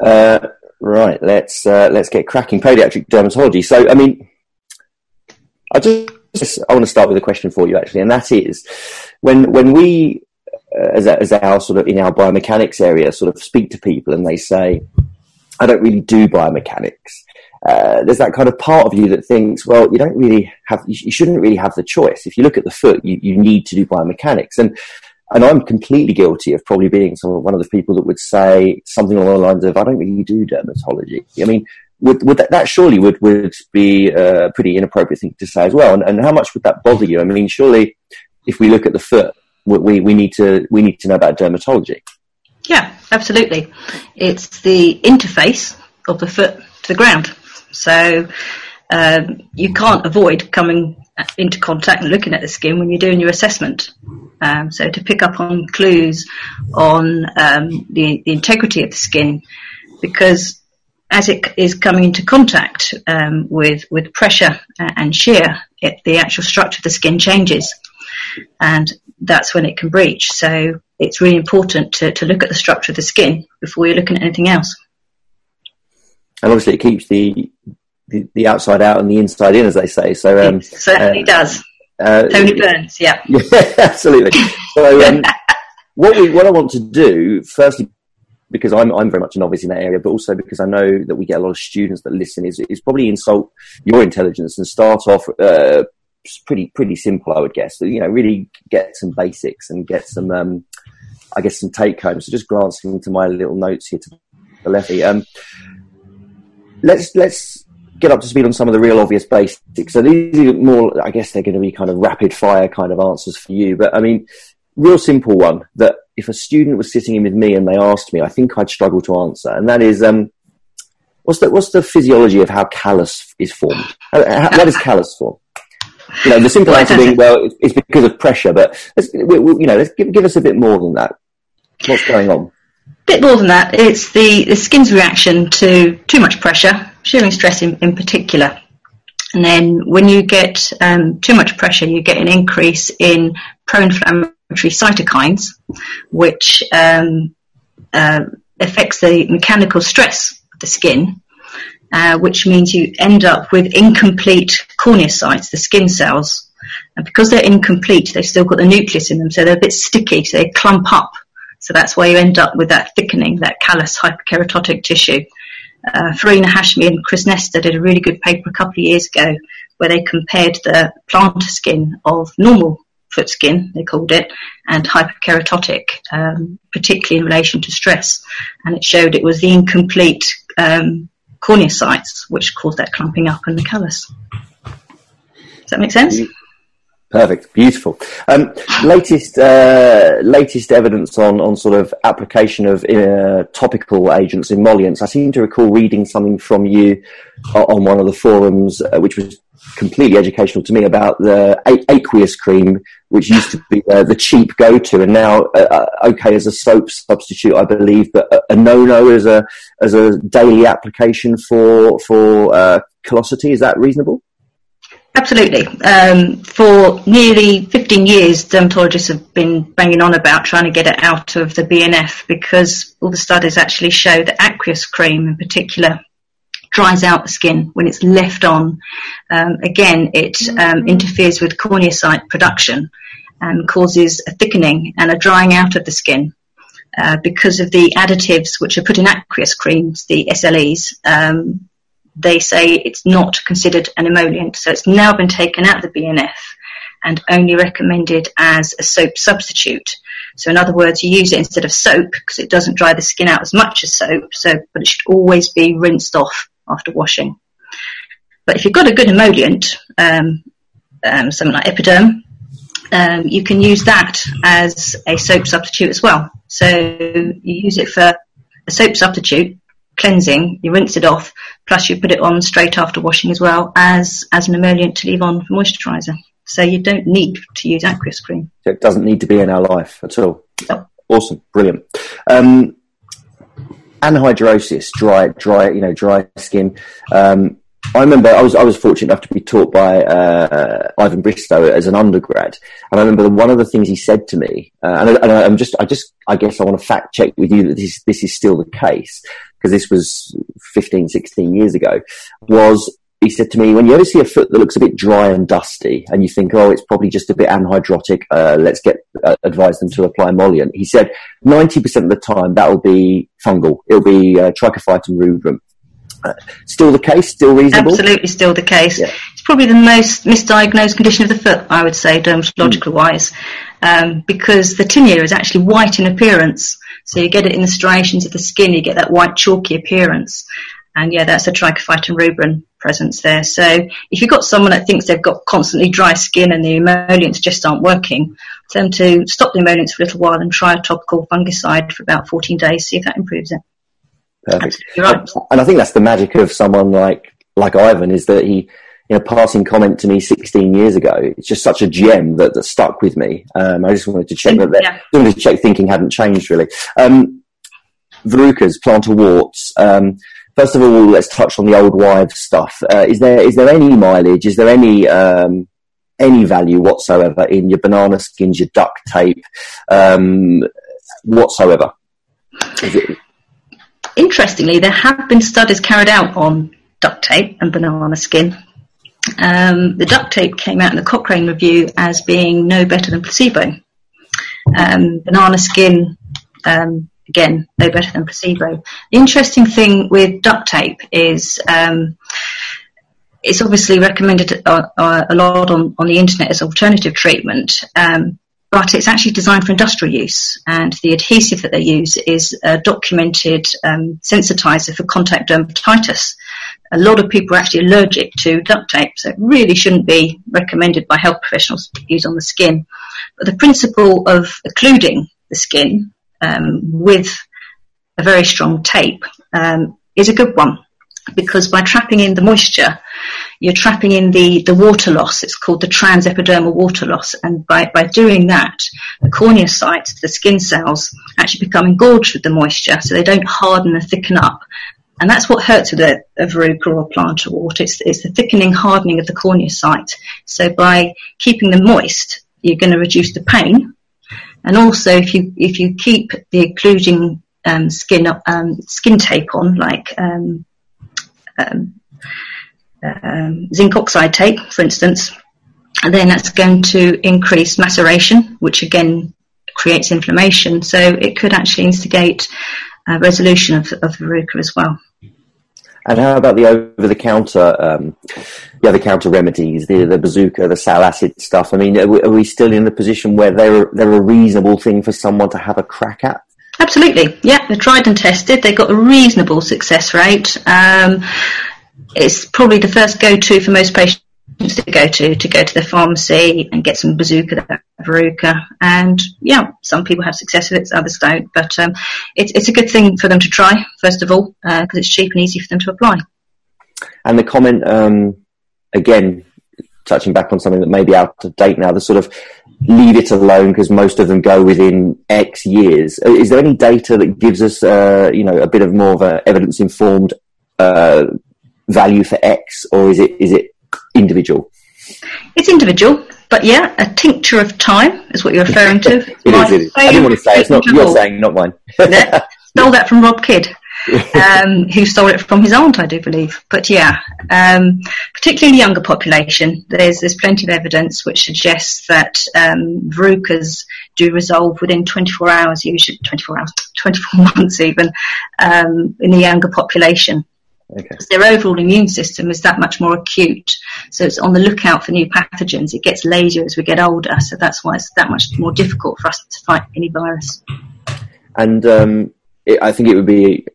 Uh, right, let's uh, let's get cracking. Podiatric dermatology. So, I mean, I just I want to start with a question for you actually, and that is when when we uh, as, as our sort of in our biomechanics area sort of speak to people and they say, I don't really do biomechanics. Uh, there's that kind of part of you that thinks, well, you don't really have, you shouldn't really have the choice. If you look at the foot, you, you need to do biomechanics. And and I'm completely guilty of probably being one of the people that would say something along the lines of, I don't really do dermatology. I mean, would, would that, that, surely would, would be a pretty inappropriate thing to say as well. And, and how much would that bother you? I mean, surely if we look at the foot, we, we need to, we need to know about dermatology. Yeah, absolutely. It's the interface of the foot to the ground. So um, you can't avoid coming into contact and looking at the skin when you're doing your assessment. Um, so to pick up on clues on um, the, the, integrity of the skin, because as it is coming into contact um, with with pressure and shear, it, the actual structure of the skin changes, and that's when it can breach. So it's really important to, to look at the structure of the skin before you're looking at anything else. And obviously, it keeps the the, the outside out and the inside in, as they say. So um, it certainly uh, does. Uh, Tony Burns, yeah, yeah, absolutely. So um, what we what I want to do, firstly, because I'm I'm very much a novice in that area, but also because I know that we get a lot of students that listen, is is probably insult your intelligence and start off. Uh, pretty pretty simple, I would guess. So, you know, really get some basics and get some, um, I guess, some take home. So just glancing into my little notes here to the lefty. Um, let's let's get up to speed on some of the real obvious basics. So these are more, I guess they're going to be kind of rapid fire kind of answers for you. But I mean, real simple one that if a student was sitting in with me and they asked me, I think I'd struggle to answer. And that is, um, what's the, what's the physiology of how callus is formed? How, how, what is callus formed? You know, the simple answer being, well, it's because of pressure, but we, we, you know, let's give, give us a bit more than that. What's going on? bit more than that. It's the, the skin's reaction to too much pressure, shearing stress in, in particular. And then when you get um, too much pressure, you get an increase in pro-inflammatory cytokines, which um, uh, affects the mechanical stress of the skin, uh, which means you end up with incomplete corneocytes, the skin cells. And because they're incomplete, they've still got the nucleus in them, so they're a bit sticky, so they clump up so that's why you end up with that thickening, that callus hyperkeratotic tissue. Uh, Farina Hashmi and Chris Nester did a really good paper a couple of years ago where they compared the plantar skin of normal foot skin, they called it, and hyperkeratotic, um, particularly in relation to stress. And it showed it was the incomplete um, corneocytes which caused that clumping up and the callus. Does that make sense? Perfect, beautiful. Um, latest uh, latest evidence on, on sort of application of uh, topical agents, in emollients. I seem to recall reading something from you on one of the forums, uh, which was completely educational to me about the aqueous cream, which used to be uh, the cheap go-to, and now uh, uh, okay as a soap substitute, I believe, but a, a no-no as a as a daily application for for callosity. Is that reasonable? Absolutely. Um, for nearly 15 years, dermatologists have been banging on about trying to get it out of the BNF because all the studies actually show that aqueous cream in particular dries out the skin when it's left on. Um, again, it um, interferes with corneocyte production and causes a thickening and a drying out of the skin. Uh, because of the additives which are put in aqueous creams, the SLEs, um, they say it's not considered an emollient. So it's now been taken out of the BNF and only recommended as a soap substitute. So in other words, you use it instead of soap because it doesn't dry the skin out as much as soap. So, but it should always be rinsed off after washing. But if you've got a good emollient, um, um, something like Epaderm, um, you can use that as a soap substitute as well. So you use it for a soap substitute cleansing, you rinse it off, plus you put it on straight after washing as well as, as an emollient to leave on for moisturiser. So you don't need to use aqueous cream. it doesn't need to be in our life at all. Awesome, brilliant. Um, anhydrosis, dry, dry, you know, dry skin. Um, I remember I was I was fortunate enough to be taught by uh, Ivan Bristow as an undergrad, and I remember one of the things he said to me, uh, and, I, am just I just I guess I want to fact check with you that this this is still the case because this was 15, 16 years ago, was he said to me, when you ever see a foot that looks a bit dry and dusty and you think, oh, it's probably just a bit anhydrotic, uh, let's get, uh, advise them to apply emollient. He said 90% of the time that will be fungal. It'll be uh, Trichophyton rubrum. Uh, still the case, still reasonable? Absolutely still the case. Yeah. It's probably the most misdiagnosed condition of the foot, I would say, dermatological mm. wise, um, because the tinea is actually white in appearance. So you get it in the striations of the skin, you get that white chalky appearance. And yeah, that's a Trichophyton rubrum presence there. So if you've got someone that thinks they've got constantly dry skin and the emollients just aren't working, tell them to stop the emollients for a little while and try a topical fungicide for about 14 days, see if that improves it. Perfect. And I think that's the magic of someone like, like Ivan is that he, you know, passing comment to me 16 years ago. It's just such a gem that, that stuck with me. Um, I just wanted to check that, yeah. wanted to check thinking hadn't changed really. Um, verrucas, plantar warts, um, first of all, let's touch on the old wives stuff. Uh, is there is there any mileage? Is there any um, any value whatsoever in your banana skins, your duct tape, um, whatsoever? Interestingly, there have been studies carried out on duct tape and banana skin. Um, the duct tape came out in the Cochrane review as being no better than placebo. Um, banana skin um, again, no better than placebo. The interesting thing with duct tape is um, it's obviously recommended uh, uh, a lot on, on the internet as alternative treatment, um, but it's actually designed for industrial use, and the adhesive that they use is a documented um, sensitizer for contact dermatitis. A lot of people are actually allergic to duct tape, so it really shouldn't be recommended by health professionals to use on the skin. But the principle of occluding the skin um, with a very strong tape um, is a good one because by trapping in the moisture, you're trapping in the, the water loss. It's called the transepidermal water loss. And by, by doing that, the corneocytes, the skin cells, actually become engorged with the moisture so they don't harden and thicken up. And that's what hurts with a, a verruca or a plantar wart. It's, it's the thickening, hardening of the corneocyte. So by keeping them moist, you're going to reduce the pain and also, if you if you keep the occluding um, skin um, skin tape on, like um, um, um, zinc oxide tape, for instance, and then that's going to increase maceration, which again creates inflammation. So it could actually instigate a resolution of, of verruca as well. And how about the over-the-counter, um, the over-the-counter remedies, the, the Bazuka, the sal acid stuff? I mean, are we, are we still in the position where they're they're a reasonable thing for someone to have a crack at? Absolutely, yeah. They're tried and tested. They've got a reasonable success rate. Um, it's probably the first go-to for most patients to go to to go to the pharmacy and get some Bazuka verruca and yeah some people have success with it others don't. But um, it's, it's a good thing for them to try first of all because uh, it's cheap and easy for them to apply. And the comment um, again touching back on something that may be out of date now the sort of leave it alone because most of them go within x years. Uh, is there any data that gives us uh, you know a bit of more of a evidence informed uh, value for x or is it is it individual? It's individual, but yeah, a tincture of time is what you're referring to. it, is, it is. I didn't want to say it's not you're saying, not mine. stole that from Rob Kidd. um, who stole it from his aunt, I do believe. But yeah, um, particularly in the younger population, there's there's plenty of evidence which suggests that um, verrucas do resolve within 24 hours, usually 24 hours, 24 months even, um, in the younger population. Okay. Their overall immune system is that much more acute. So it's on the lookout for new pathogens. It gets lazier as we get older. So that's why it's that much more difficult for us to fight any virus. And um, it, I think it would be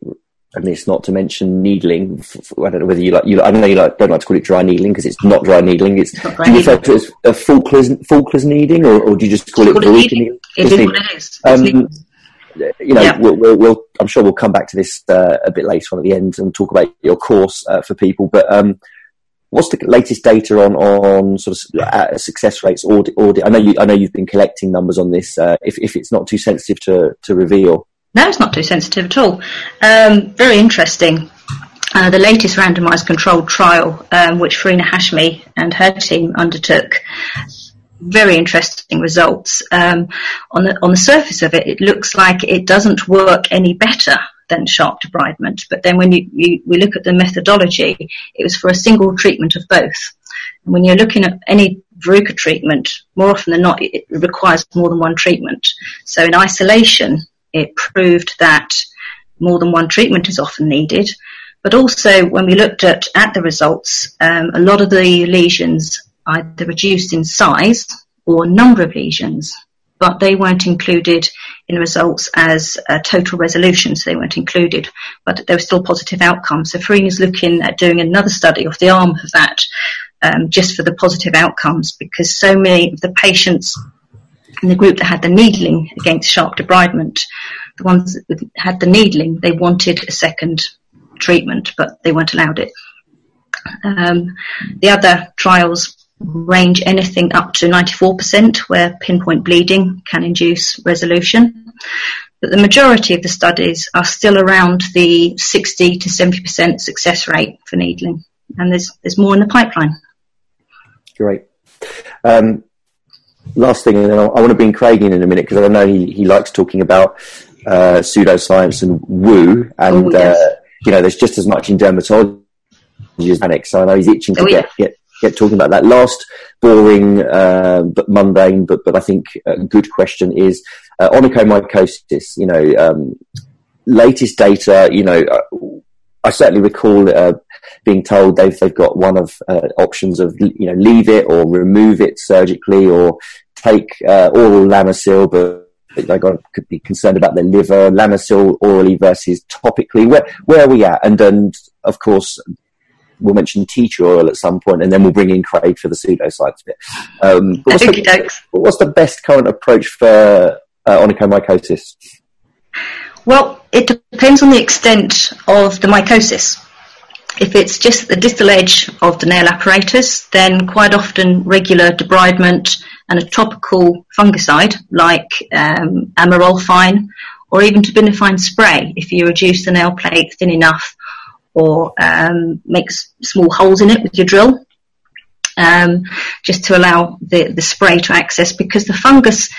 amiss not to mention needling. I don't know whether you like. You, I don't know you like, don't like to call it dry needling because it's not dry needling. It's, it's do you refer to it as a Falknor's, Falknor's needling, or, or, do you just call it, it needling? It is what it is. You know, yeah. we'll, we'll, we'll, I'm sure we'll come back to this uh, a bit later on at the end and talk about your course uh, for people. But um, what's the latest data on on sort of uh, success rates? Audit, audit. I know you. I know you've been collecting numbers on this. Uh, if if it's not too sensitive to to reveal. No, it's not too sensitive at all. Um, very interesting. Uh, the latest randomised controlled trial, um, which Farina Hashmi and her team undertook, very interesting results. Um, on the on the surface of it, it looks like it doesn't work any better than sharp debridement. But then when you, you, we look at the methodology, it was for a single treatment of both. And when you're looking at any verruca treatment, more often than not, it requires more than one treatment. So in isolation, it proved that more than one treatment is often needed. But also, when we looked at, at the results, um, a lot of the lesions either reduced in size or number of lesions, but they weren't included in the results as a total resolution, so they weren't included, but there were still positive outcomes. So Farine is looking at doing another study of the arm of that, um, just for the positive outcomes, because so many of the patients in the group that had the needling against sharp debridement, the ones that had the needling, they wanted a second treatment, but they weren't allowed it. Um, the other trials range anything up to 94% where pinpoint bleeding can induce resolution. But the majority of the studies are still around the 60 to 70% success rate for needling. And there's, there's more in the pipeline. Great. Um, last thing, and then I want to bring Craig in in a minute because I know he, he likes talking about uh, pseudoscience and woo, and oh, yes. uh, you know, there's just as much in dermatology as panic. So I know he's itching to oh, get, yeah. get get talking about that. Last boring uh, but mundane, but but I think a good question is uh, onychomycosis. You know, um, latest data. You know, uh, I certainly recall uh, being told they've they've got one of uh, options of you know leave it or remove it surgically or take uh, oral Lamisil, but they got could be concerned about their liver. Lamisil orally versus topically. Where where are we at? And and of course we'll mention tea tree oil at some point, and then we'll bring in Craig for the pseudoscience bit. Um, what's, the, what's, the, best current approach for uh, onychomycosis? Well, it depends on the extent of the mycosis. If it's just the distal edge of the nail apparatus, then quite often regular debridement and a topical fungicide like um, amorolfine or even terbinafine spray if you reduce the nail plate thin enough or um, make small holes in it with your drill um, just to allow the, the spray to access because the fungus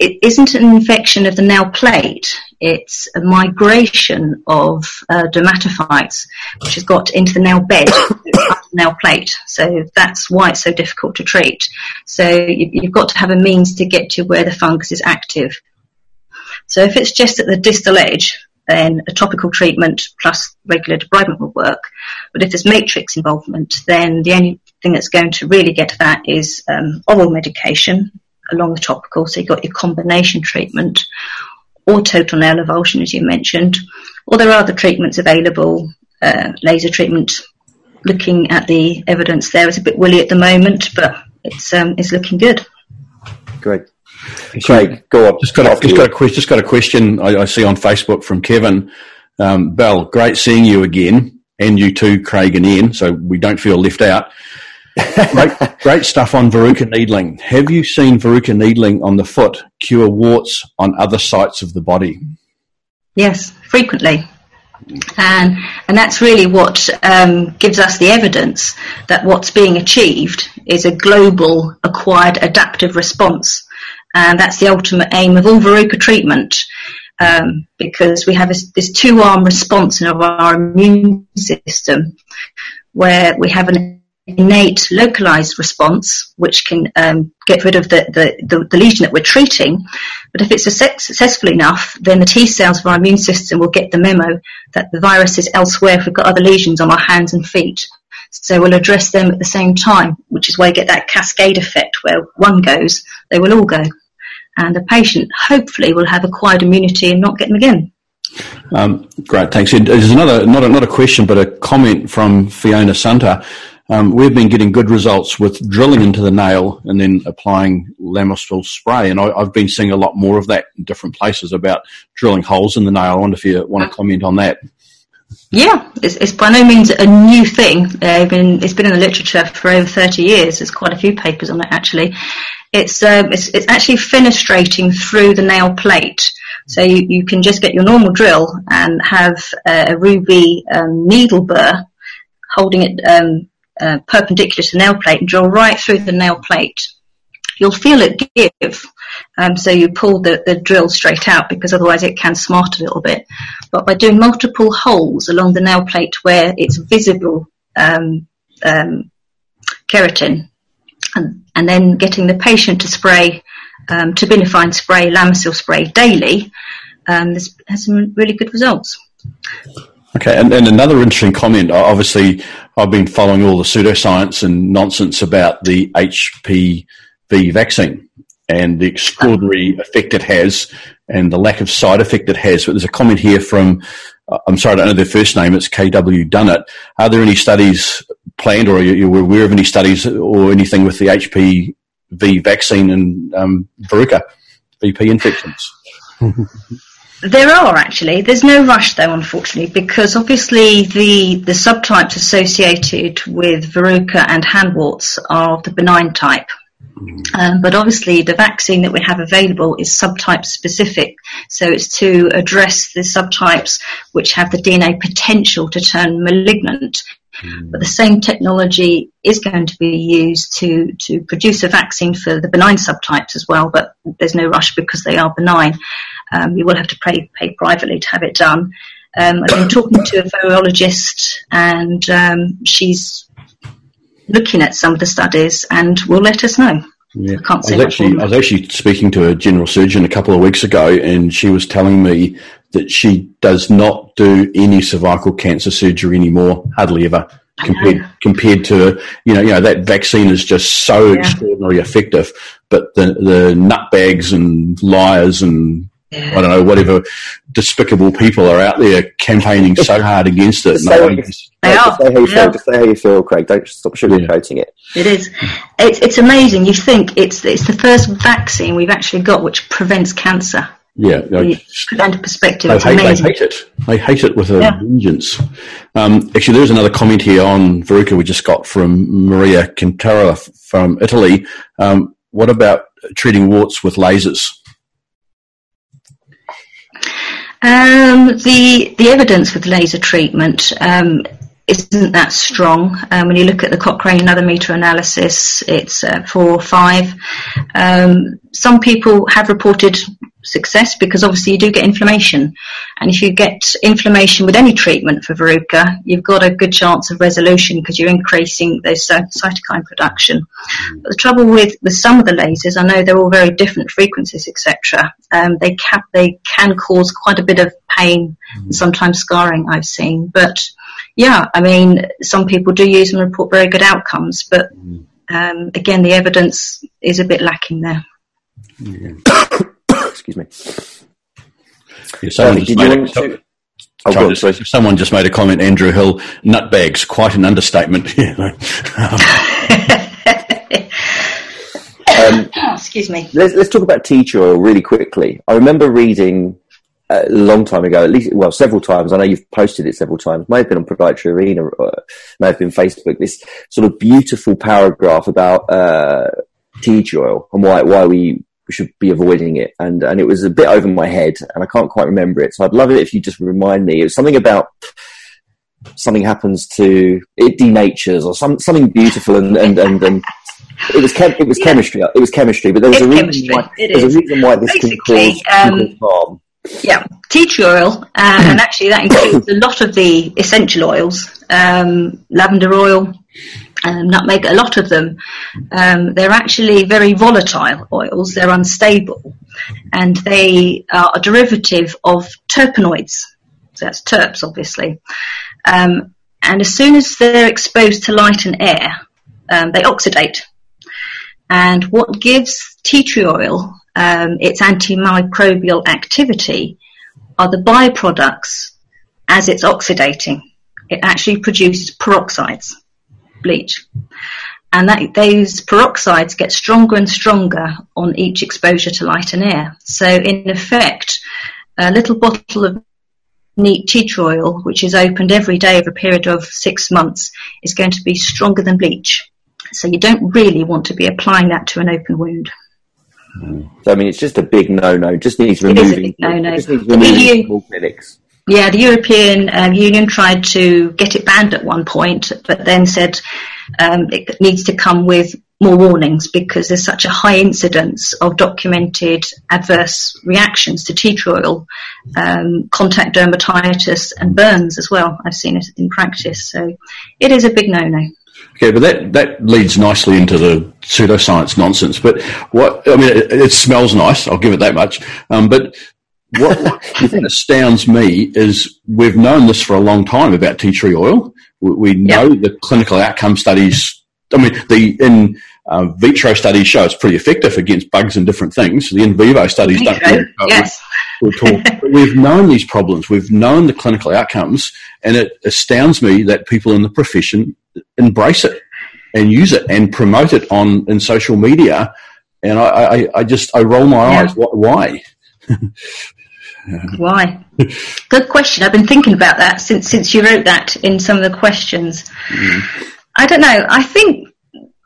it isn't an infection of the nail plate, it's a migration of uh, dermatophytes, which has got into the nail bed, nail plate. So that's why it's so difficult to treat. So you, have got to have a means to get to where the fungus is active. So if it's just at the distal edge, then a topical treatment plus regular debridement will work. But if there's matrix involvement, then the only thing that's going to really get that is um, oral medication along the topical. So you've got your combination treatment or total nail avulsion, as you mentioned. Or there are other treatments available, uh, laser treatment. Looking at the evidence there is a bit woolly at the moment, but it's um, it's looking good. Great. Craig, go on. Just got a, just got a, just got a question I, I see on Facebook from Kevin. Um, Bell, great seeing you again, and you too, Craig and Ian. So we don't feel left out. great, great stuff on Verruca needling. Have you seen Verruca needling on the foot cure warts on other sites of the body? Yes, frequently. And, and that's really what um, gives us the evidence that what's being achieved is a global acquired adaptive response and that's the ultimate aim of all Verruca treatment. Um, because we have this, this two-arm response in our immune system where we have an innate localized response which can um, get rid of the, the, the, the, lesion that we're treating. But if it's successful enough, then the T cells of our immune system will get the memo that the virus is elsewhere if we've got other lesions on our hands and feet. So we'll address them at the same time, which is why you get that cascade effect where one goes, they will all go and the patient hopefully will have acquired immunity and not get them again. Um, great, thanks. There's another, not a, not a question, but a comment from Fiona Sunter. Um, we've been getting good results with drilling into the nail and then applying Lamisil spray, and I, have been seeing a lot more of that in different places about drilling holes in the nail. I wonder if you want to comment on that. Yeah, it's, it's by no means a new thing. Uh, been, it's been in the literature for over 30 years. There's quite a few papers on it actually. It's, um, it's, it's actually fenestrating through the nail plate. So you, you can just get your normal drill and have a ruby um, needle burr holding it um, uh, perpendicular to the nail plate and drill right through the nail plate. You'll feel it give Um, so you pull the, the drill straight out because otherwise it can smart a little bit. But by doing multiple holes along the nail plate where it's visible um, um, keratin, and, and, then getting the patient to spray um, spray, Lamisil spray daily, um, this has some really good results. Okay, and, and another interesting comment. Obviously, I've been following all the pseudoscience and nonsense about the HPV vaccine and the extraordinary effect it has and the lack of side effect it has. But there's a comment here from, uh, I'm sorry, I don't know their first name, it's KW Dunnett. Are there any studies planned or are you aware of any studies or anything with the HPV vaccine and um, Verruca VP infections? There are actually. There's no rush though, unfortunately, because obviously the the subtypes associated with verruca and handwarts are the benign type. Um, but obviously, the vaccine that we have available is subtype specific, so it's to address the subtypes which have the DNA potential to turn malignant. Mm. But the same technology is going to be used to, to produce a vaccine for the benign subtypes as well, but there's no rush because they are benign. Um, you will have to pay, pay privately to have it done. Um, I've been talking to a virologist and um, she's looking at some of the studies and will let us know. Yeah. I, can't say I was actually I was actually speaking to a general surgeon a couple of weeks ago, and she was telling me that she does not do any cervical cancer surgery anymore, hardly ever. Compared, compared to you know you know that vaccine is just so yeah. extraordinarily effective, but the the nutbags and liars and. I don't know, whatever despicable people are out there campaigning so hard against it. Just say, you, just, say how you feel. Say how you feel, Craig. Don't stop sugarcoating yeah. it. It is. It's, it's amazing. You think it's it's the first vaccine we've actually got which prevents cancer. Yeah, prevent a perspective. They hate, they hate, it. They hate it with a yeah. vengeance. Um, actually, there's another comment here on Verruca we just got from Maria Quintero from Italy. Um, what about treating warts with lasers? Um, the the evidence with laser treatment um, isn't that strong. Um, when you look at the Cochrane and other meta analysis, it's uh, four or five. Um, some people have reported success because obviously you do get inflammation. And if you get inflammation with any treatment for verruca, you've got a good chance of resolution because you're increasing those cytokine production. But the trouble with, with some of the lasers, I know they're all very different frequencies, etc. Um, they can they can cause quite a bit of pain and sometimes scarring I've seen. But yeah, I mean, some people do use and report very good outcomes, but um, again, the evidence is a bit lacking there. Yeah. Excuse me. Yeah, someone, just made a, oh, to, someone just made a comment, Andrew Hill, nutbags, quite an understatement. um, Excuse me. Let's, let's talk about tea tree oil really quickly. I remember reading a long time ago, at least, well, several times. I know you've posted it several times. May have been on Podiatry Arena, or may have been Facebook. This sort of beautiful paragraph about uh, tea oil and why why we should be avoiding it. And, and it was a bit over my head and I can't quite remember it. So I'd love it if you just remind me. It was something about something happens to it denatures or some, something beautiful and, and, and, and it was chem- it was yeah. chemistry. It was chemistry, but there was it's a reason why there's a reason why this Basically, can cause, um, harm. Yeah, tea tree oil, um, and actually that includes a lot of the essential oils, um, lavender oil, um, nutmeg, a lot of them, um, they're actually very volatile oils. They're unstable, and they are a derivative of terpenoids. So that's terps, obviously. Um, and as soon as they're exposed to light and air, um, they oxidate. And what gives tea tree oil um, its antimicrobial activity are the byproducts as it's oxidating. It actually produces peroxides bleach. And that, those peroxides get stronger and stronger on each exposure to light and air. So in effect, a little bottle of neat tea tree oil, which is opened every day over a period of six months, is going to be stronger than bleach. So you don't really want to be applying that to an open wound. So I mean, it's just a big no-no. Just needs removing. no-no. Just needs removing clinics. Yeah, the European um, Union tried to get it banned at one point, but then said um, it needs to come with more warnings because there's such a high incidence of documented adverse reactions to tea tree oil, um, contact dermatitis and burns as well. I've seen it in practice. So it is a big no-no. Okay, but that, that leads nicely into the pseudoscience nonsense. But what I mean, it, it smells nice. I'll give it that much. Um, but what, what astounds me is we've known this for a long time about tea tree oil. We, we know yep. the clinical outcome studies. I mean, the in uh, vitro studies show it's pretty effective against bugs and different things. The in vivo studies don't. Really yes. we've known these problems. We've known the clinical outcomes, and it astounds me that people in the profession embrace it and use it and promote it on in social media. And I, I, I just I roll my yeah. eyes. Why? Why? Good question. I've been thinking about that since since you wrote that in some of the questions. Mm. I don't know. I think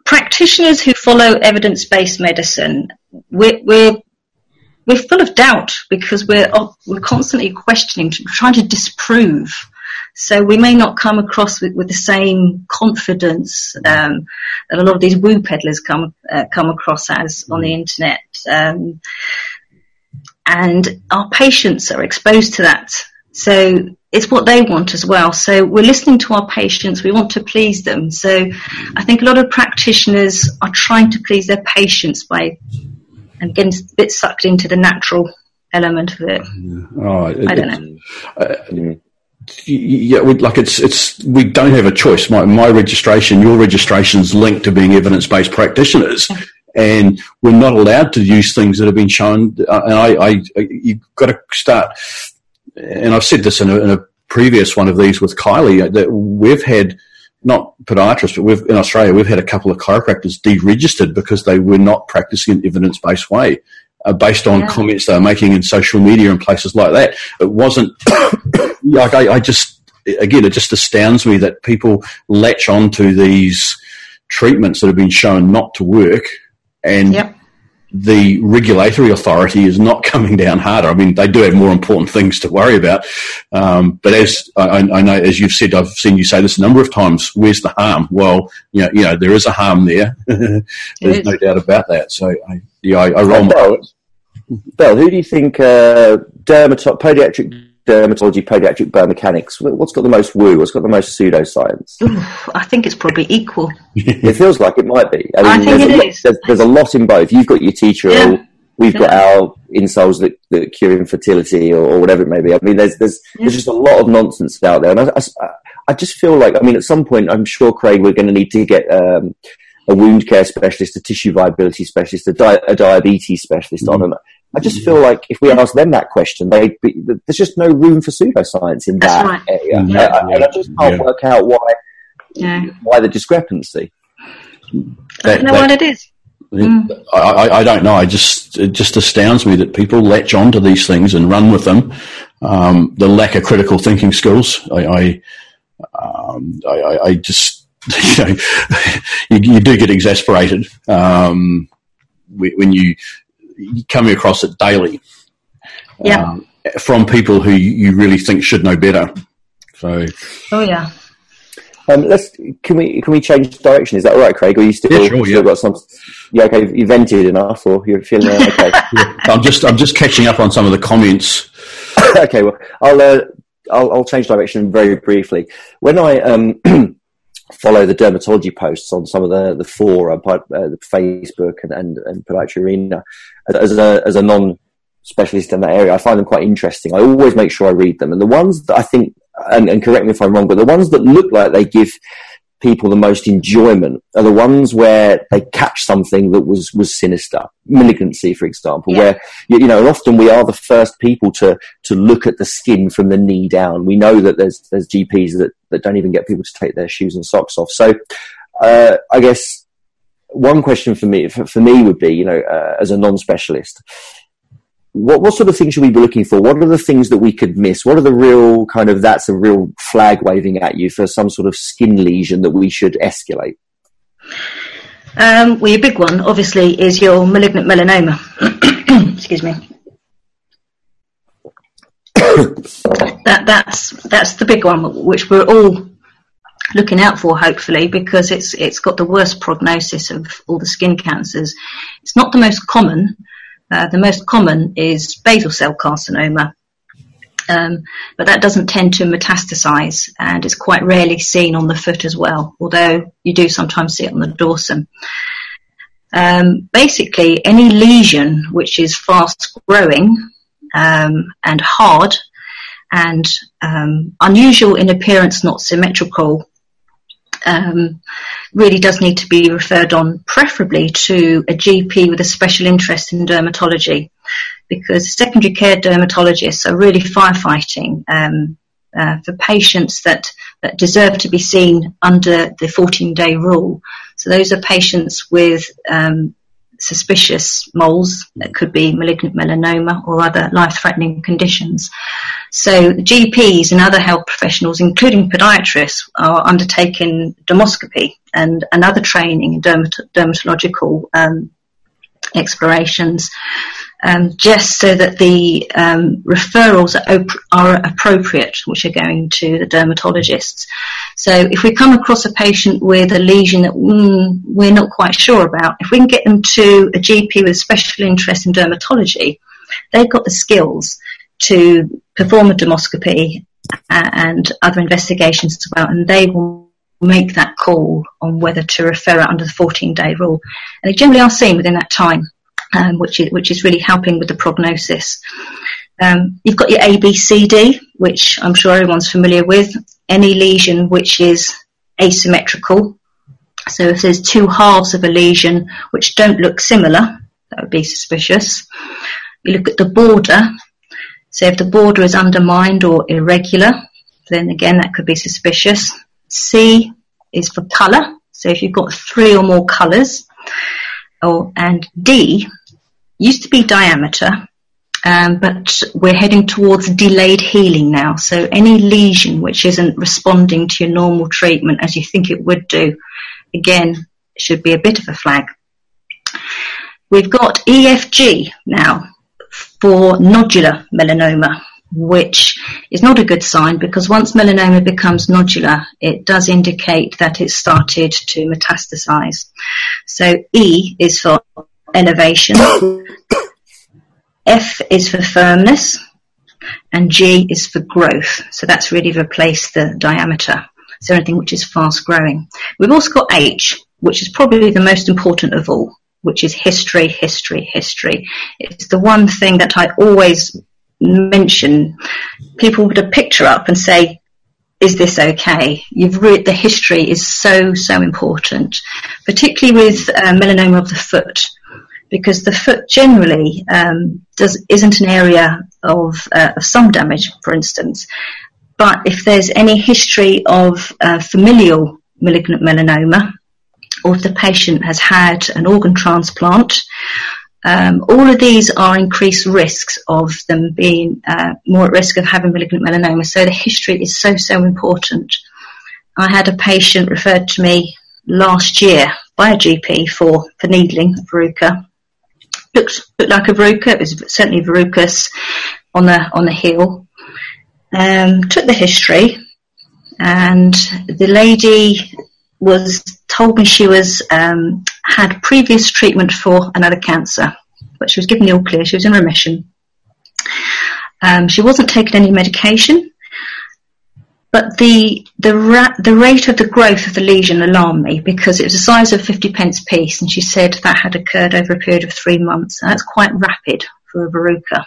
practitioners who follow evidence based medicine, we're, we're we're full of doubt because we're we're constantly questioning, trying to disprove. So we may not come across with, with the same confidence um, that a lot of these woo peddlers come uh, come across as on the mm. internet. Um, and our patients are exposed to that. So it's what they want as well. So we're listening to our patients. We want to please them. So I think a lot of practitioners are trying to please their patients by and getting a bit sucked into the natural element of it. Oh, it I don't know. Uh, yeah, we, like it's it's we don't have a choice. My my registration, your registration is linked to being evidence based practitioners, and we're not allowed to use things that have been shown. Uh, and I, I, you've got to start. And I've said this in a, in a previous one of these with Kylie that we've had not podiatrists, but we've in Australia we've had a couple of chiropractors deregistered because they were not practicing an evidence based way. Uh, based on yeah. comments they were making in social media and places like that, it wasn't like I, I just again it just astounds me that people latch onto these treatments that have been shown not to work and yep. the regulatory authority is not coming down harder. I mean, they do have more important things to worry about. Um, but as I, I, know, as you've said, I've seen you say this a number of times. Where's the harm? Well, you know, you know there is a harm there. There's no doubt about that. So, I, yeah, I, I roll my eyes. Belle, who do you think uh, dermato- podiatric dermatology, podiatric biomechanics, what's got the most woo? What's got the most pseudoscience? I think it's probably equal. it feels like it might be. I, mean, I think it a, is. There's, there's, a lot in both. You've got your tea tree, yeah. we've yeah. got our insoles that, that cure infertility or, or, whatever it may be. I mean, there's there's yeah. there's just a lot of nonsense out there, and I, I, I, just feel like I mean, at some point, I'm sure Craig, we're going to need to get. Um, a wound care specialist, a tissue viability specialist, a, di- a diabetes specialist mm-hmm. on, and I just feel like if we ask them that question, they there's just no room for pseudoscience in That's that right. area. Yeah, yeah, and I just can't yeah. work out why why the discrepancy. I don't know what it is. Mm. I, I, don't know. I just it just astounds me that people latch onto these things and run with them. Um, the lack of critical thinking skills. I I, um, I, I just you know you, you, do get exasperated um, when you coming across it daily. Yeah. Um, from people who you really think should know better. So. Oh yeah. Um, let's can we can we change direction? Is that all right, Craig? Or you still, yeah, sure, still yeah. got some? Yeah, okay. You vented enough, or you're feeling okay? yeah. I'm just I'm just catching up on some of the comments. okay, well, I'll, uh, I'll I'll change direction very briefly. When I um follow the dermatology posts on some of the the forum, uh, the Facebook and, and, and Podiatry Arena as a as a non specialist in that area. I find them quite interesting. I always make sure I read them, and the ones that I think, and, and correct me if I'm wrong, but the ones that look like they give people the most enjoyment are the ones where they catch something that was was sinister, malignancy, for example, yeah. where you, you, know, and often we are the first people to to look at the skin from the knee down. We know that there's there's GPs that that don't even get people to take their shoes and socks off. So, uh, I guess one question for me for, for me would be, you know, uh, as a non-specialist, what, what sort of things should we be looking for? What are the things that we could miss? What are the real kind of that's a real flag waving at you for some sort of skin lesion that we should escalate? Um, well, your big one, obviously, is your malignant melanoma. Excuse me. That, that's that's the big one, which we're all looking out for, hopefully, because it's it's got the worst prognosis of all the skin cancers. It's not the most common. Uh, the most common is basal cell carcinoma, um, but that doesn't tend to metastasize, and it's quite rarely seen on the foot as well. Although you do sometimes see it on the dorsum. Um, basically, any lesion which is fast growing um, and hard and um, unusual in appearance, not symmetrical, um, really does need to be referred on, preferably to a GP with a special interest in dermatology, because secondary care dermatologists are really firefighting um, uh, for patients that, that deserve to be seen under the 14 day rule. So those are patients with um, suspicious moles that could be malignant melanoma or other life-threatening conditions. So GPs and other health professionals, including podiatrists, are undertaking dermoscopy and another training in dermat- dermatological um, explorations um, just so that the um, referrals are, op- are, appropriate, which are going to the dermatologists. So if we come across a patient with a lesion that mm, we're not quite sure about, if we can get them to a GP with special interest in dermatology, they've got the skills to perform a dermoscopy and other investigations as well, and they will make that call on whether to refer it under the 14 day rule. And they generally are seen within that time um, which is which is really helping with the prognosis. Um, you've got your ABCD, which I'm sure everyone's familiar with. Any lesion which is asymmetrical. So if there's two halves of a lesion which don't look similar, that would be suspicious. You look at the border. So if the border is undermined or irregular, then again that could be suspicious. C is for colour. So if you've got three or more colours, or and D used to be diameter, um, but we're heading towards delayed healing now. So any lesion which isn't responding to your normal treatment as you think it would do, again, should be a bit of a flag. We've got EFG now for nodular melanoma, which is not a good sign because once melanoma becomes nodular, it does indicate that it's started to metastasize. So E is for elevation, F is for firmness, and G is for growth. So that's really replaced the diameter. So anything which is fast growing. We've also got H, which is probably the most important of all, which is history, history, history. It's the one thing that I always mention. People put a picture up and say, is this okay? You've re- the history is so, so important, particularly with uh, melanoma of the foot because the foot generally um, does, isn't an area of, uh, of some damage, for instance. But if there's any history of uh, familial malignant melanoma, or if the patient has had an organ transplant, um, all of these are increased risks of them being uh, more at risk of having malignant melanoma. So the history is so, so important. I had a patient referred to me last year by a GP for, for needling verruca looked looked like a verruca. It was certainly verrucous on the on the heel. Um, took the history, and the lady was told me she was um, had previous treatment for another cancer, but she was given the all clear. She was in remission. Um, she wasn't taking any medication, but the the, ra- the rate of the growth of the lesion alarmed me because it was the size of a 50 pence piece, and she said that had occurred over a period of three months. And that's quite rapid for a verruca.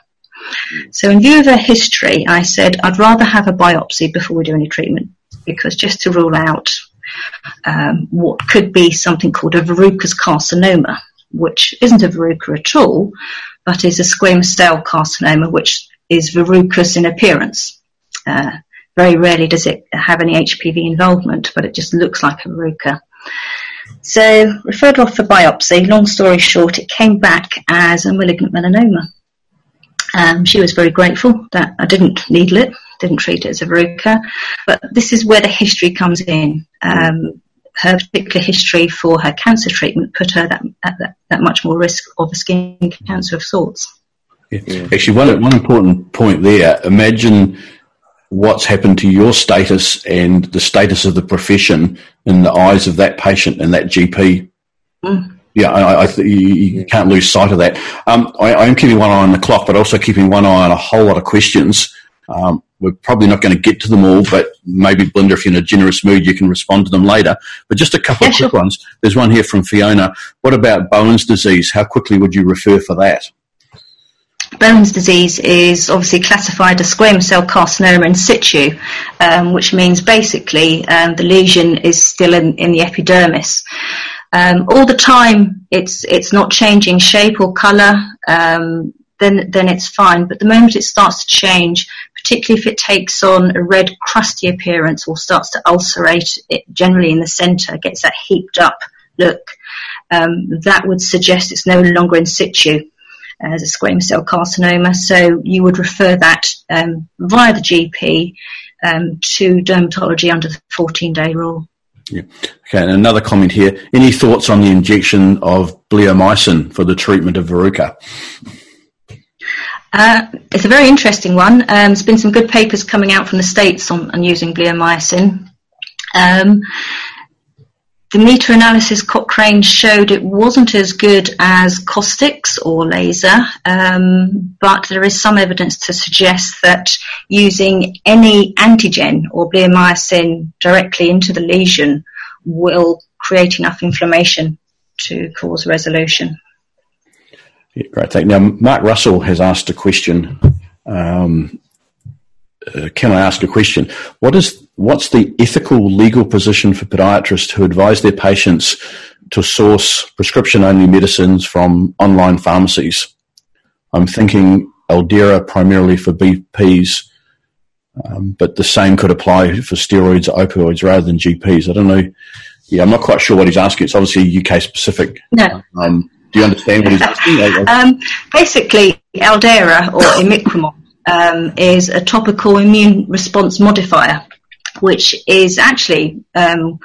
So, in view of her history, I said I'd rather have a biopsy before we do any treatment because just to rule out um, what could be something called a verrucous carcinoma, which isn't a verruca at all, but is a squamous cell carcinoma, which is verrucous in appearance. Uh, very rarely does it have any HPV involvement, but it just looks like a verruca. So referred off for biopsy. Long story short, it came back as a malignant melanoma. Um, she was very grateful that I didn't needle it, didn't treat it as a verruca. But this is where the history comes in. Um, her particular history for her cancer treatment put her that, at that, that much more risk of a skin cancer of sorts. Yeah. Actually, one, one important point there. Imagine what's happened to your status and the status of the profession in the eyes of that patient and that GP. Mm. Yeah, I, I th- you, can't lose sight of that. Um, I, I, am keeping one eye on the clock, but also keeping one eye on a whole lot of questions. Um, we're probably not going to get to them all, but maybe, Belinda, if you're in a generous mood, you can respond to them later. But just a couple yeah, of quick sure. ones. There's one here from Fiona. What about Bowen's disease? How quickly would you refer for that? Bowen's disease is obviously classified as squamous cell carcinoma in situ, um, which means basically um, the lesion is still in, in the epidermis. Um, all the time, it's it's not changing shape or colour. Um, then then it's fine. But the moment it starts to change, particularly if it takes on a red crusty appearance or starts to ulcerate, it generally in the centre gets that heaped up look. Um, that would suggest it's no longer in situ as a squamous cell carcinoma. So you would refer that um, via the GP um, to dermatology under the 14 day rule. Yeah. Okay, and another comment here. Any thoughts on the injection of bleomycin for the treatment of verruca? Uh, it's a very interesting one. Um, there's been some good papers coming out from the States on, on using bleomycin. Um, the meta-analysis Cochrane showed it wasn't as good as caustics or laser, um, but there is some evidence to suggest that using any antigen or bleomycin directly into the lesion will create enough inflammation to cause resolution. Yeah, great. Thank you. Now, Mark Russell has asked a question. Um, uh, can I ask a question? What is what's the ethical legal position for podiatrists who advise their patients to source prescription only medicines from online pharmacies? I'm thinking Aldara primarily for VPs, um, but the same could apply for steroids or opioids rather than GPs. I don't know. Yeah, I'm not quite sure what he's asking. It's obviously UK specific. No. Um, do you understand what he's asking? um, basically, Aldara or imiquimod um, is a topical immune response modifier, which is actually um,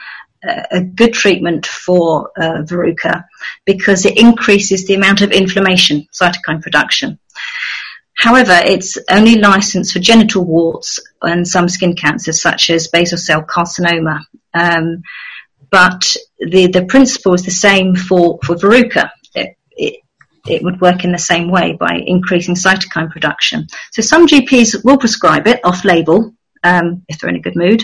a good treatment for uh, verruca because it increases the amount of inflammation, cytokine production. However, it's only licensed for genital warts and some skin cancers such as basal cell carcinoma. Um, but the, the principle is the same for, for verruca. It, it, it would work in the same way by increasing cytokine production. So some GPs will prescribe it off label um, if they're in a good mood.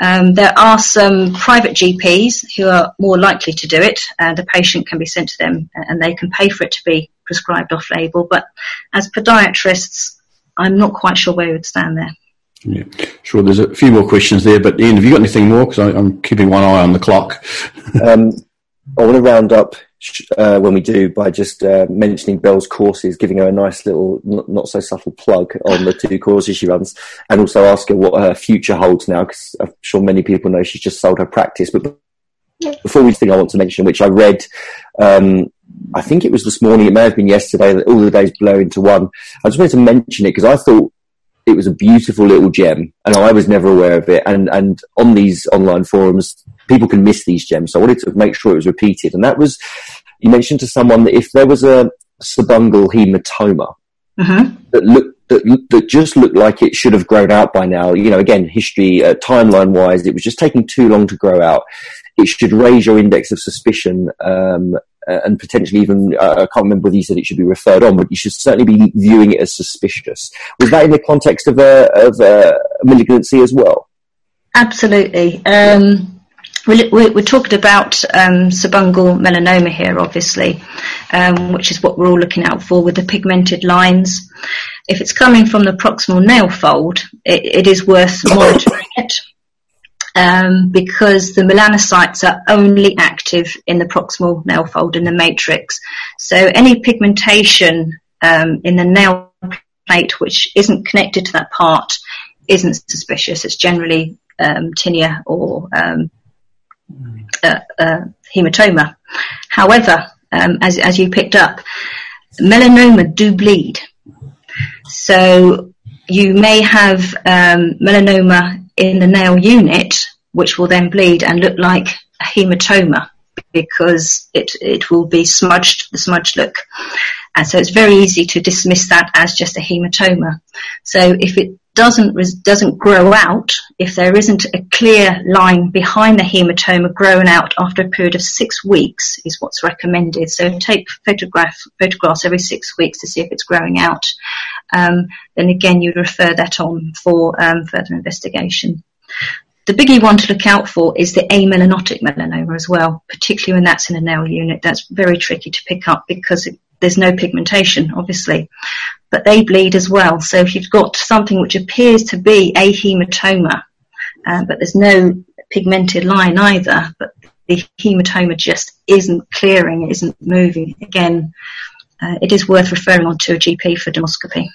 Um, there are some private GPs who are more likely to do it, and a patient can be sent to them and they can pay for it to be prescribed off label. But as podiatrists, I'm not quite sure where we would stand there. Yeah, sure. There's a few more questions there, but Ian, have you got anything more? Because I'm keeping one eye on the clock. um, I want to round up uh, when we do by just uh, mentioning Belle's courses, giving her a nice little, not, not, so subtle plug on the two courses she runs, and also ask her what her future holds now, because I'm sure many people know she's just sold her practice. But before we think, I want to mention, which I read, um, I think it was this morning, it may have been yesterday, that all the days blow into one. I just wanted to mention it because I thought it was a beautiful little gem, and I was never aware of it. And and on these online forums, people can miss these gems. So I wanted to make sure it was repeated. And that was, you mentioned to someone that if there was a subungual hematoma uh-huh. that looked that, that just looked like it should have grown out by now. You know, again, history, uh, timeline wise, it was just taking too long to grow out. It should raise your index of suspicion um, and potentially even, uh, I can't remember whether you said it should be referred on, but you should certainly be viewing it as suspicious. Was that in the context of a, of a malignancy as well? Absolutely. Um, we're, we're talking about um, subungual melanoma here, obviously, um, which is what we're all looking out for with the pigmented lines. If it's coming from the proximal nail fold, it, it is worth monitoring it um, because the melanocytes are only active in the proximal nail fold in the matrix. So any pigmentation um, in the nail plate which isn't connected to that part isn't suspicious. It's generally um, tinea or um, uh, uh, hematoma. However, um, as, as you picked up, melanoma do bleed. So you may have um, melanoma in the nail unit, which will then bleed and look like a hematoma because it, it will be smudged, the smudged look. And so it's very easy to dismiss that as just a hematoma. So if it doesn't doesn't grow out if there isn't a clear line behind the hematoma growing out after a period of six weeks is what's recommended. So take photograph photographs every six weeks to see if it's growing out. Um, then again, you'd refer that on for um, further investigation. The biggie one to look out for is the amelanotic melanoma as well, particularly when that's in a nail unit. That's very tricky to pick up because it, there's no pigmentation, obviously but they bleed as well. So if you've got something which appears to be a hematoma, uh, but there's no pigmented line either, but the hematoma just isn't clearing, isn't moving, again, uh, it is worth referring on to a GP for dermoscopy.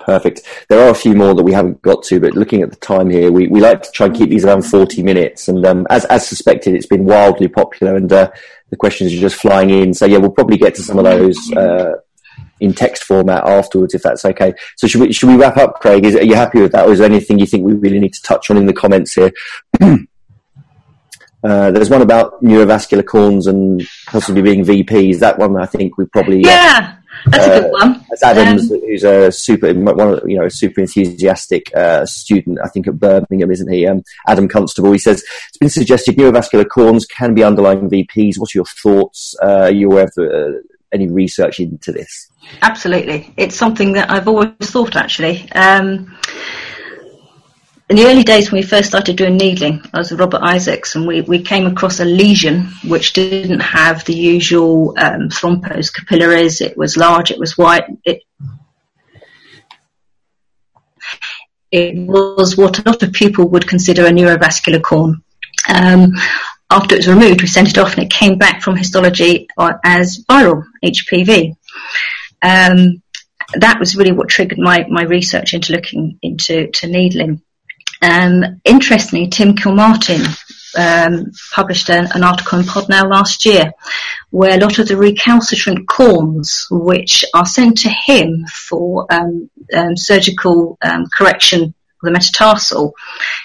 Perfect. There are a few more that we haven't got to, but looking at the time here, we, we like to try and keep these around 40 minutes. And um, as, as suspected, it's been wildly popular, and uh, the questions are just flying in. So, yeah, we'll probably get to some of those uh, in text format afterwards, if that's okay. So should we should we wrap up, Craig? Is, are you happy with that, or is there anything you think we really need to touch on in the comments here? uh, there's one about neurovascular corns and possibly being VPs. That one, I think we probably uh, yeah. That's a good uh, one. That's Adams, um, who's a super, one of, you know, super enthusiastic uh, student, I think, at Birmingham, isn't he? Um, Adam Constable. He says it's been suggested neurovascular corns can be underlying VPs. What are your thoughts? Uh, are you aware of any research into this? Absolutely, it's something that I've always thought. Actually, um, in the early days when we first started doing needling, I was with Robert Isaacs, and we, we came across a lesion which didn't have the usual um, thrombose capillaries. It was large, it was white. It, it was what a lot of people would consider a neurovascular corn. Um, after it was removed, we sent it off and it came back from histology as viral HPV. Um, that was really what triggered my, my research into looking into to needling. Um, interestingly, Tim Kilmartin um, published an, an, article in Podnow last year where a lot of the recalcitrant corns, which are sent to him for um, um surgical um, correction of the metatarsal,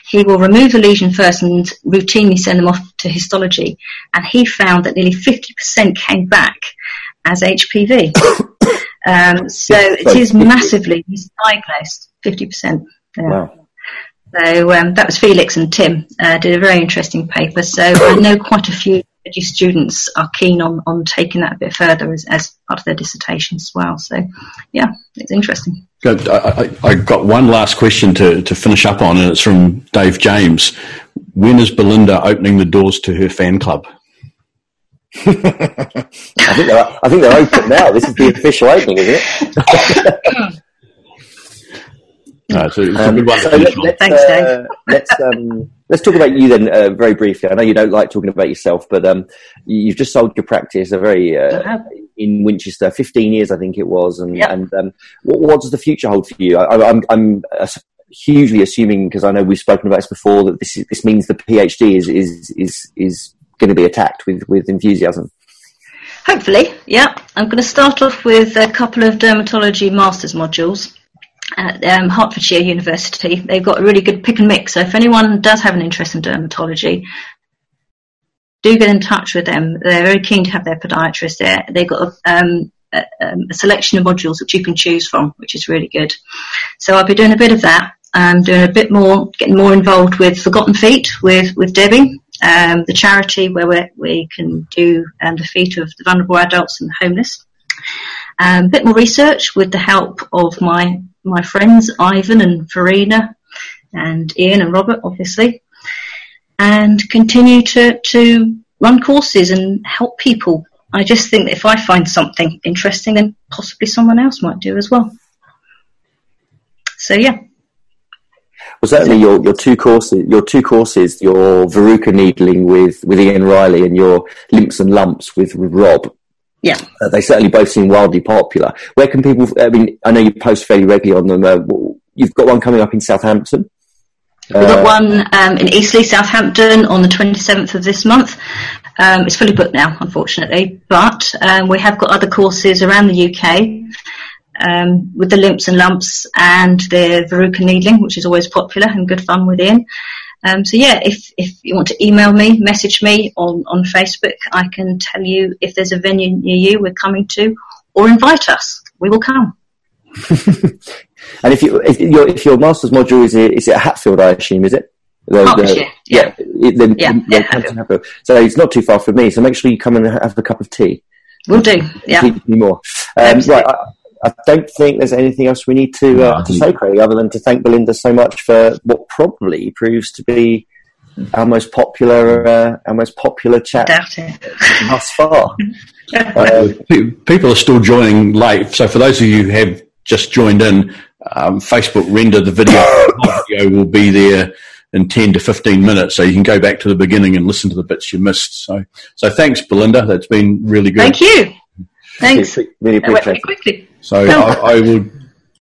he will remove the lesion first and routinely send them off to histology. And he found that nearly 50% came back as HPV. um, so it is massively misdiagnosed, 50%. Yeah. Wow. So um, that was Felix and Tim uh, did a very interesting paper. So I know quite a few students are keen on, on taking that a bit further as, as part of their dissertation as well. So yeah, it's interesting. Good. I, I, I got one last question to, to finish up on, and it's from Dave James. When is Belinda opening the doors to her fan club? I think they're I think they're open now. This is the official opening, isn't it? No, so um, a good one. So let, us Thanks, uh, Dave. let's um, let's talk about you then uh, very briefly. I know you don't like talking about yourself, but um, you've just sold your practice a very uh, in Winchester, fifteen years I think it was, and yep. and um, what, what, does the future hold for you? I, am I'm, I'm hugely assuming because I know we've spoken about this before that this is, this means the PhD is is is is going to be attacked with with enthusiasm. Hopefully, yeah. I'm going to start off with a couple of dermatology masters modules at um, Hertfordshire University. They've got a really good pick and mix. So if anyone does have an interest in dermatology, do get in touch with them. They're very keen to have their podiatrist there. They've got um, a, um, a, selection of modules that you can choose from, which is really good. So I'll be doing a bit of that. I'm doing a bit more, getting more involved with Forgotten Feet with, with Debbie, um, the charity where we can do um, the feet of the vulnerable adults and the homeless. Um, a bit more research with the help of my my friends Ivan and Farina and Ian and Robert, obviously, and continue to to run courses and help people. I just think that if I find something interesting, then possibly someone else might do as well. So yeah. Well, certainly your, your two courses, your two courses, your Verruca needling with, with Ian Riley and your limps and lumps with, with Rob yeah, uh, they certainly both seem wildly popular. Where can people? I mean, I know you post fairly regularly on them. Uh, you've got one coming up in Southampton. We've got uh, one um, in Eastleigh, Southampton, on the 27th of this month. Um, it's fully booked now, unfortunately, but um, we have got other courses around the UK um, with the limps and lumps and the Verruca needling, which is always popular and good fun within. Um, so yeah, if, if you want to email me, message me on, on Facebook, I can tell you if there's a venue near you we're coming to, or invite us. We will come. and if you if your if your master's module is it, is it Hatfield, I assume, is it? The, Hertfordshire, yeah. Yeah, then, Yeah, yeah, Hatfield. So it's not too far from me. So make sure you come and have a cup of tea. We'll do. Yeah. Me more. Um, right. I, I don't think there's anything else we need to uh, I to say, Craig, other than to thank Belinda so much for what probably proves to be our most popular uh, our most popular chat thus far. Uh, People are still joining late. So for those of you who have just joined in, um, Facebook rendered the video. the video will be there in 10 to 15 minutes. So you can go back to the beginning and listen to the bits you missed. So, so thanks, Belinda. That's been really good. Thank you. Thanks. really appreciate it. quickly. So I, I will